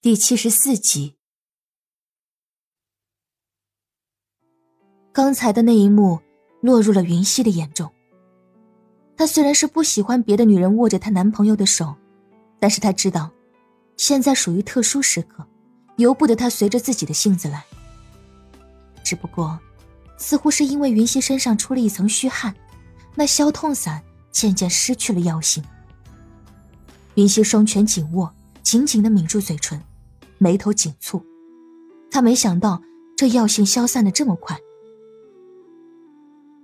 第七十四集，刚才的那一幕落入了云溪的眼中。她虽然是不喜欢别的女人握着她男朋友的手，但是她知道，现在属于特殊时刻，由不得她随着自己的性子来。只不过，似乎是因为云溪身上出了一层虚汗，那消痛散渐渐失去了药性。云溪双拳紧握，紧紧的抿住嘴唇。眉头紧蹙，他没想到这药性消散的这么快，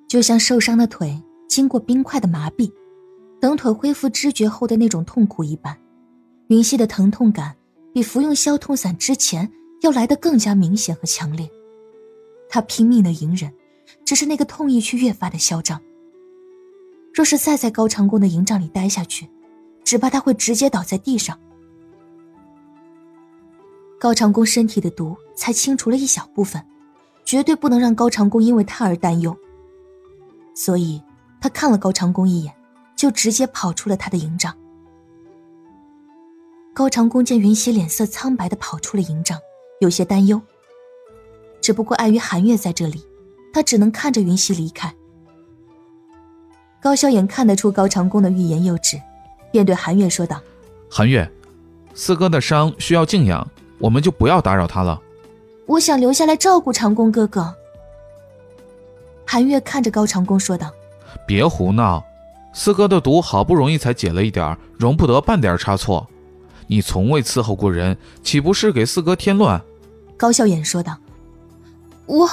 就像受伤的腿经过冰块的麻痹，等腿恢复知觉后的那种痛苦一般。云溪的疼痛感比服用消痛散之前要来的更加明显和强烈，他拼命的隐忍，只是那个痛意却越发的嚣张。若是再在高长恭的营帐里待下去，只怕他会直接倒在地上。高长恭身体的毒才清除了一小部分，绝对不能让高长恭因为他而担忧。所以，他看了高长恭一眼，就直接跑出了他的营帐。高长恭见云溪脸色苍白的跑出了营帐，有些担忧。只不过碍于韩月在这里，他只能看着云溪离开。高笑眼看得出高长恭的欲言又止，便对韩月说道：“韩月，四哥的伤需要静养。”我们就不要打扰他了。我想留下来照顾长工哥哥。韩月看着高长工说道：“别胡闹，四哥的毒好不容易才解了一点，容不得半点差错。你从未伺候过人，岂不是给四哥添乱？”高笑颜说道：“我……”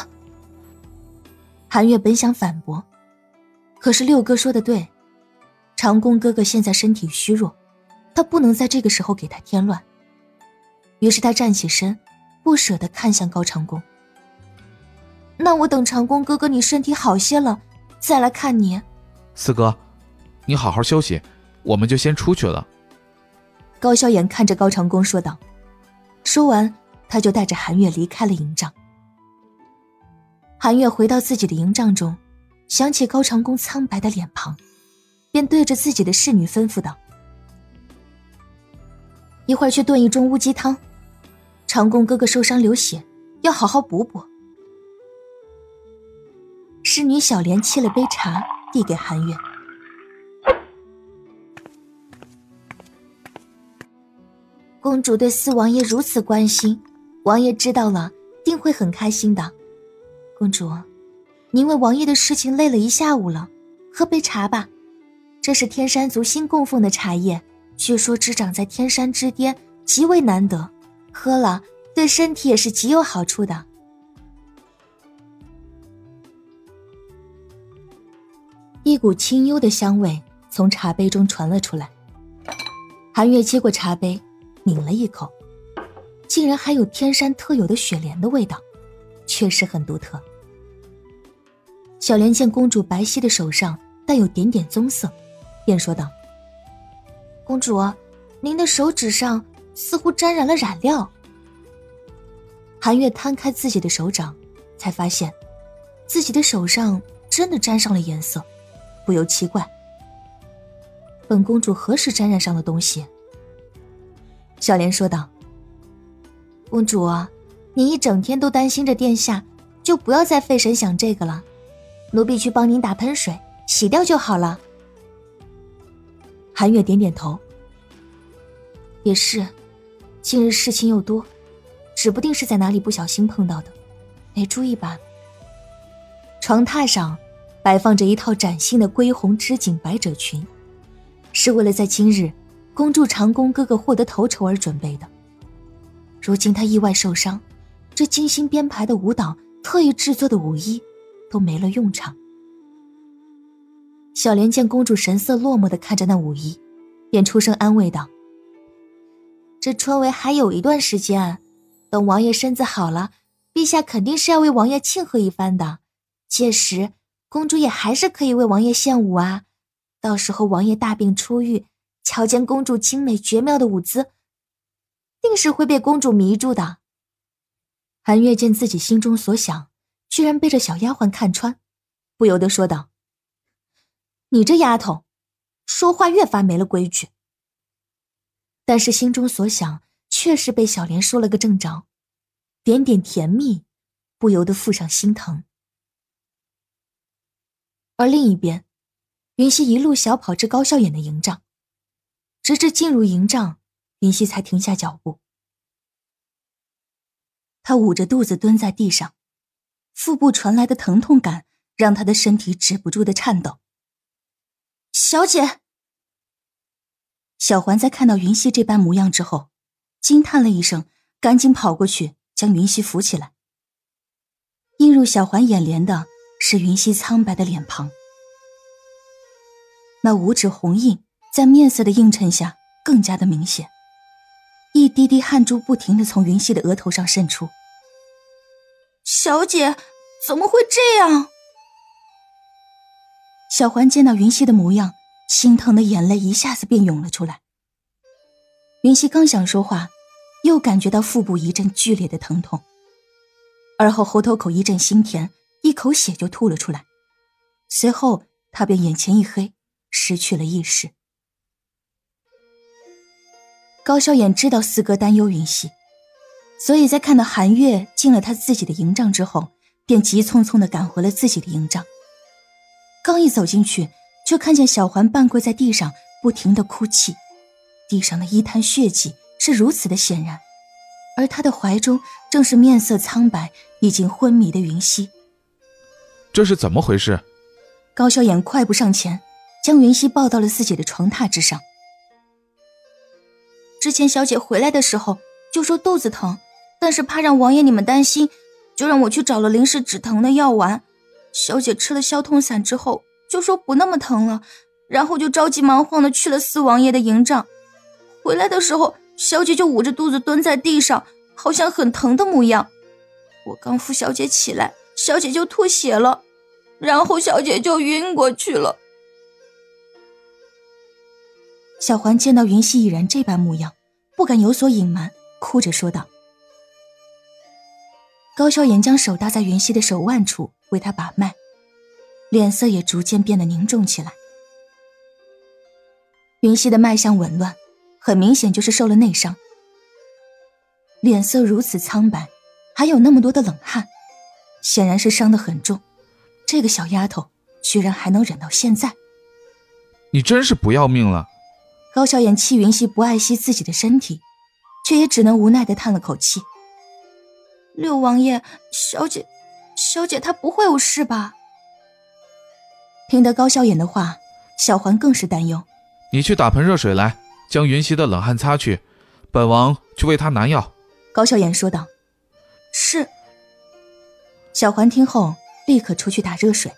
韩月本想反驳，可是六哥说的对，长工哥哥现在身体虚弱，他不能在这个时候给他添乱。于是他站起身，不舍得看向高长恭。那我等长恭哥哥你身体好些了，再来看你。四哥，你好好休息，我们就先出去了。高萧炎看着高长恭说道。说完，他就带着韩月离开了营帐。韩月回到自己的营帐中，想起高长恭苍白的脸庞，便对着自己的侍女吩咐道：“一会儿去炖一盅乌鸡汤。”长工哥哥受伤流血，要好好补补。侍女小莲沏了杯茶，递给韩月。公主对四王爷如此关心，王爷知道了定会很开心的。公主，您为王爷的事情累了一下午了，喝杯茶吧。这是天山族新供奉的茶叶，据说只长在天山之巅，极为难得。喝了对身体也是极有好处的。一股清幽的香味从茶杯中传了出来。韩月接过茶杯，抿了一口，竟然还有天山特有的雪莲的味道，确实很独特。小莲见公主白皙的手上带有点点棕色，便说道：“公主，您的手指上……”似乎沾染了染料。韩月摊开自己的手掌，才发现自己的手上真的沾上了颜色，不由奇怪：本公主何时沾染上了东西？小莲说道：“公主，您一整天都担心着殿下，就不要再费神想这个了。奴婢去帮您打喷水，洗掉就好了。”韩月点点头：“也是。”近日事情又多，指不定是在哪里不小心碰到的，没注意吧？床榻上摆放着一套崭新的归红织锦百褶裙，是为了在今日恭祝长工哥哥获得头筹而准备的。如今他意外受伤，这精心编排的舞蹈、特意制作的舞衣都没了用场。小莲见公主神色落寞的看着那舞衣，便出声安慰道。这春闱还有一段时间，等王爷身子好了，陛下肯定是要为王爷庆贺一番的。届时，公主也还是可以为王爷献舞啊。到时候王爷大病初愈，瞧见公主精美绝妙的舞姿，定是会被公主迷住的。韩月见自己心中所想，居然被这小丫鬟看穿，不由得说道：“你这丫头，说话越发没了规矩。”但是心中所想却确实被小莲说了个正着，点点甜蜜，不由得附上心疼。而另一边，云溪一路小跑至高笑眼的营帐，直至进入营帐，云溪才停下脚步。他捂着肚子蹲在地上，腹部传来的疼痛感让他的身体止不住的颤抖。小姐，小环在看到云溪这般模样之后，惊叹了一声，赶紧跑过去将云溪扶起来。映入小环眼帘的是云溪苍白的脸庞，那五指红印在面色的映衬下更加的明显。一滴滴汗珠不停的从云溪的额头上渗出。小姐，怎么会这样？小环见到云溪的模样，心疼的眼泪一下子便涌了出来。云溪刚想说话，又感觉到腹部一阵剧烈的疼痛，而后喉头口一阵腥甜，一口血就吐了出来。随后，他便眼前一黑，失去了意识。高笑眼知道四哥担忧云溪，所以在看到韩月进了他自己的营帐之后，便急匆匆的赶回了自己的营帐。刚一走进去，就看见小环半跪在地上，不停的哭泣，地上的一滩血迹是如此的显然，而他的怀中正是面色苍白、已经昏迷的云溪。这是怎么回事？高笑眼快步上前，将云溪抱到了自己的床榻之上。之前小姐回来的时候就说肚子疼，但是怕让王爷你们担心，就让我去找了临时止疼的药丸。小姐吃了消痛散之后就说不那么疼了，然后就着急忙慌的去了四王爷的营帐。回来的时候，小姐就捂着肚子蹲在地上，好像很疼的模样。我刚扶小姐起来，小姐就吐血了，然后小姐就晕过去了。小环见到云溪已然这般模样，不敢有所隐瞒，哭着说道：“高笑颜将手搭在云溪的手腕处，为她把脉，脸色也逐渐变得凝重起来。云溪的脉象紊乱，很明显就是受了内伤，脸色如此苍白，还有那么多的冷汗，显然是伤得很重。这个小丫头居然还能忍到现在，你真是不要命了！”高笑颜气云溪不爱惜自己的身体，却也只能无奈的叹了口气。六王爷，小姐，小姐她不会有事吧？听得高笑颜的话，小环更是担忧。你去打盆热水来，将云溪的冷汗擦去，本王去为她拿药。高笑颜说道。是。小环听后，立刻出去打热水。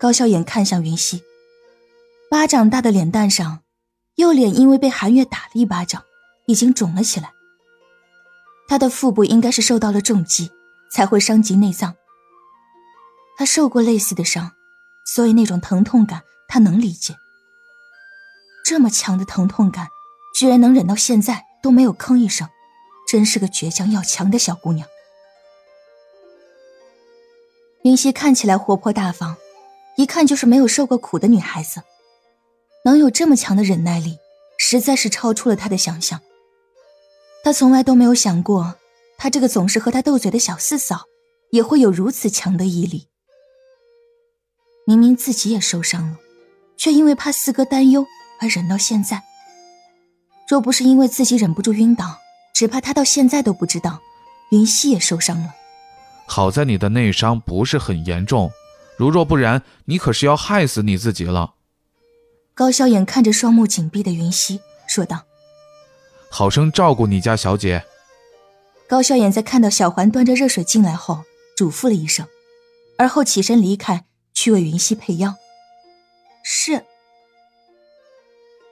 高笑颜看向云溪。巴掌大的脸蛋上，右脸因为被韩月打了一巴掌，已经肿了起来。他的腹部应该是受到了重击，才会伤及内脏。他受过类似的伤，所以那种疼痛感他能理解。这么强的疼痛感，居然能忍到现在都没有吭一声，真是个倔强要强的小姑娘。云溪看起来活泼大方，一看就是没有受过苦的女孩子。能有这么强的忍耐力，实在是超出了她的想象。他从来都没有想过，他这个总是和他斗嘴的小四嫂，也会有如此强的毅力。明明自己也受伤了，却因为怕四哥担忧而忍到现在。若不是因为自己忍不住晕倒，只怕他到现在都不知道，云溪也受伤了。好在你的内伤不是很严重，如若不然，你可是要害死你自己了。高笑眼看着双目紧闭的云溪，说道：“好生照顾你家小姐。”高笑眼在看到小环端着热水进来后，嘱咐了一声，而后起身离开，去为云溪配药。是。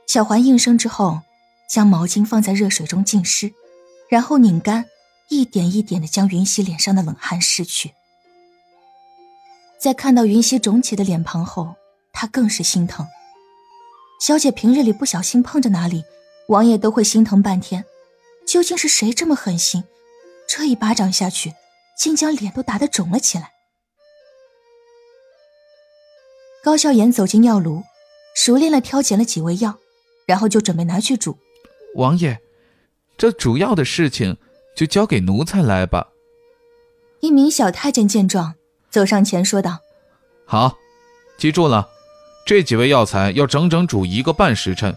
小环应声之后，将毛巾放在热水中浸湿，然后拧干，一点一点的将云溪脸上的冷汗拭去。在看到云溪肿起的脸庞后，他更是心疼。小姐平日里不小心碰着哪里，王爷都会心疼半天。究竟是谁这么狠心？这一巴掌下去，竟将脸都打得肿了起来。高笑颜走进药炉，熟练了挑拣了几味药，然后就准备拿去煮。王爷，这主要的事情就交给奴才来吧。一名小太监见状，走上前说道：“好，记住了，这几味药材要整整煮一个半时辰，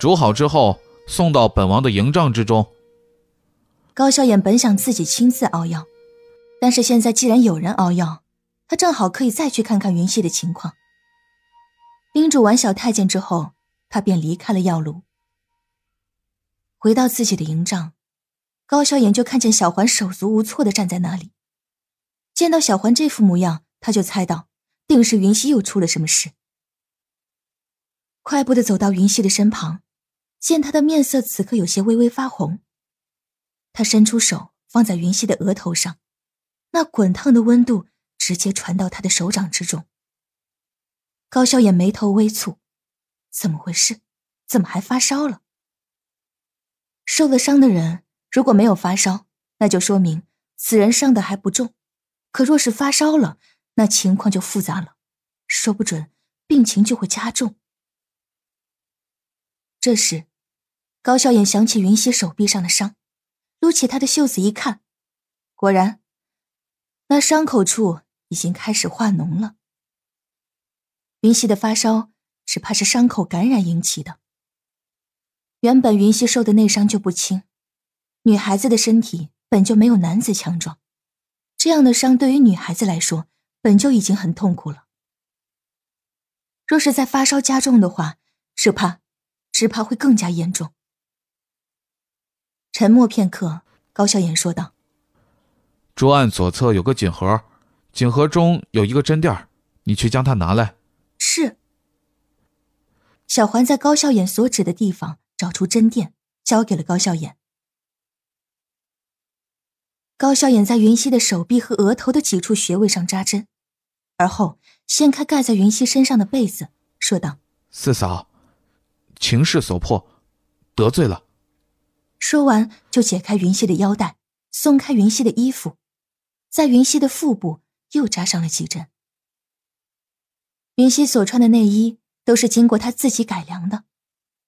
煮好之后送到本王的营帐之中。”高笑眼本想自己亲自熬药，但是现在既然有人熬药，他正好可以再去看看云溪的情况。叮嘱完小太监之后，他便离开了药炉。回到自己的营帐，高笑眼就看见小环手足无措的站在那里。见到小环这副模样，他就猜到定是云溪又出了什么事。快步的走到云溪的身旁，见他的面色此刻有些微微发红。他伸出手放在云溪的额头上，那滚烫的温度直接传到他的手掌之中。高笑眼眉头微蹙，怎么回事？怎么还发烧了？受了伤的人如果没有发烧，那就说明此人伤的还不重；可若是发烧了，那情况就复杂了，说不准病情就会加重。这时，高笑眼想起云溪手臂上的伤。撸起他的袖子一看，果然，那伤口处已经开始化脓了。云溪的发烧只怕是伤口感染引起的。原本云溪受的内伤就不轻，女孩子的身体本就没有男子强壮，这样的伤对于女孩子来说本就已经很痛苦了。若是再发烧加重的话，只怕，只怕会更加严重。沉默片刻，高笑颜说道：“桌案左侧有个锦盒，锦盒中有一个针垫，你去将它拿来。”是。小环在高笑眼所指的地方找出针垫，交给了高笑眼。高笑眼在云溪的手臂和额头的几处穴位上扎针，而后掀开盖在云溪身上的被子，说道：“四嫂，情势所迫，得罪了。”说完，就解开云溪的腰带，松开云溪的衣服，在云溪的腹部又扎上了几针。云溪所穿的内衣都是经过她自己改良的，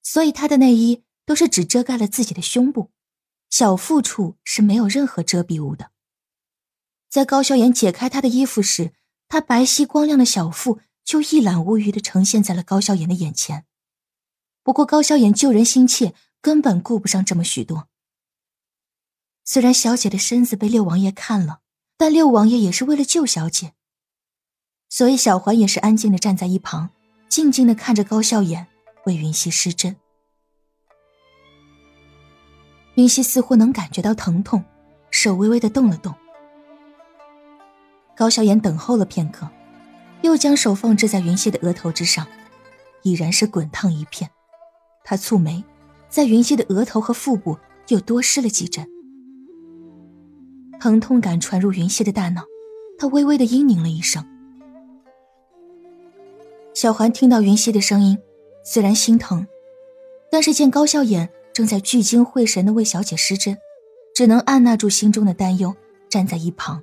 所以她的内衣都是只遮盖了自己的胸部，小腹处是没有任何遮蔽物的。在高笑颜解开她的衣服时，她白皙光亮的小腹就一览无余的呈现在了高笑颜的眼前。不过高笑颜救人心切。根本顾不上这么许多。虽然小姐的身子被六王爷看了，但六王爷也是为了救小姐，所以小环也是安静的站在一旁，静静的看着高笑颜为云溪施针。云溪似乎能感觉到疼痛，手微微的动了动。高笑颜等候了片刻，又将手放置在云溪的额头之上，已然是滚烫一片。他蹙眉。在云溪的额头和腹部又多施了几针，疼痛感传入云溪的大脑，他微微的嘤咛了一声。小环听到云溪的声音，虽然心疼，但是见高笑颜正在聚精会神的为小姐施针，只能按捺住心中的担忧，站在一旁。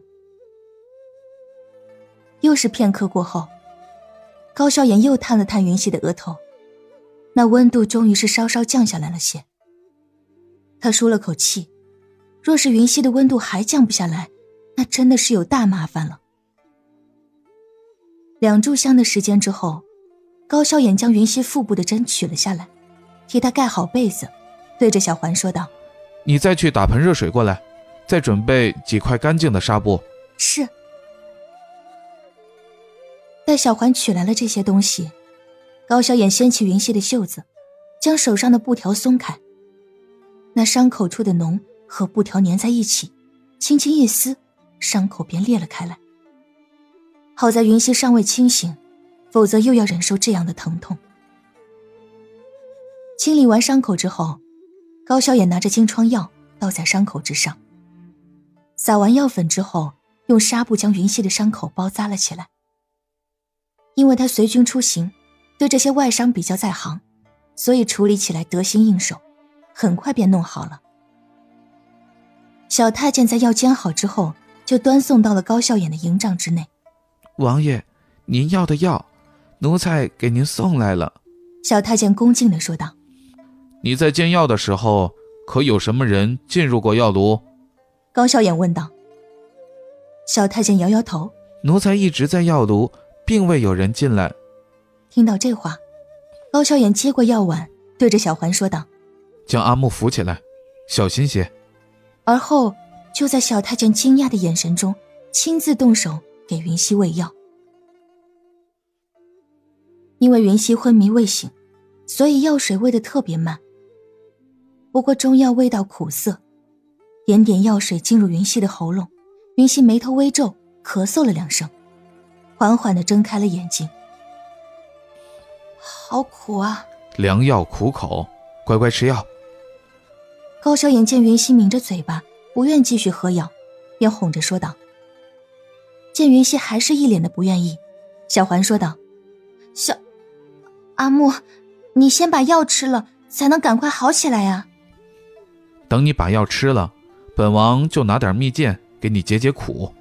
又是片刻过后，高笑颜又探了探云溪的额头。那温度终于是稍稍降下来了些。他舒了口气，若是云溪的温度还降不下来，那真的是有大麻烦了。两炷香的时间之后，高笑眼将云溪腹部的针取了下来，替她盖好被子，对着小环说道：“你再去打盆热水过来，再准备几块干净的纱布。”是。待小环取来了这些东西。高小眼掀起云溪的袖子，将手上的布条松开。那伤口处的脓和布条粘在一起，轻轻一撕，伤口便裂了开来。好在云溪尚未清醒，否则又要忍受这样的疼痛。清理完伤口之后，高小眼拿着金疮药倒在伤口之上，撒完药粉之后，用纱布将云溪的伤口包扎了起来。因为他随军出行。对这些外伤比较在行，所以处理起来得心应手，很快便弄好了。小太监在药煎好之后，就端送到了高笑眼的营帐之内。王爷，您要的药，奴才给您送来了。小太监恭敬的说道：“你在煎药的时候，可有什么人进入过药炉？高笑眼问道。小太监摇摇头：“奴才一直在药炉，并未有人进来。”听到这话，高笑眼接过药碗，对着小环说道：“将阿木扶起来，小心些。”而后就在小太监惊讶的眼神中，亲自动手给云溪喂药。因为云溪昏迷未醒，所以药水喂的特别慢。不过中药味道苦涩，点点药水进入云溪的喉咙，云溪眉头微皱，咳嗽了两声，缓缓的睁开了眼睛。好苦啊！良药苦口，乖乖吃药。高萧炎见云溪抿着嘴巴，不愿继续喝药，便哄着说道。见云溪还是一脸的不愿意，小环说道：“小。”阿木，你先把药吃了，才能赶快好起来呀。等你把药吃了，本王就拿点蜜饯给你解解苦。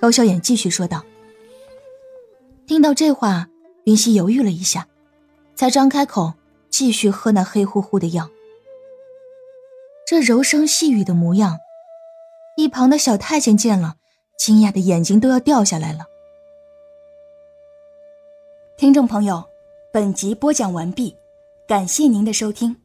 高笑眼继续说道。听到这话，云溪犹豫了一下，才张开口继续喝那黑乎乎的药。这柔声细语的模样，一旁的小太监见了，惊讶的眼睛都要掉下来了。听众朋友。本集播讲完毕，感谢您的收听。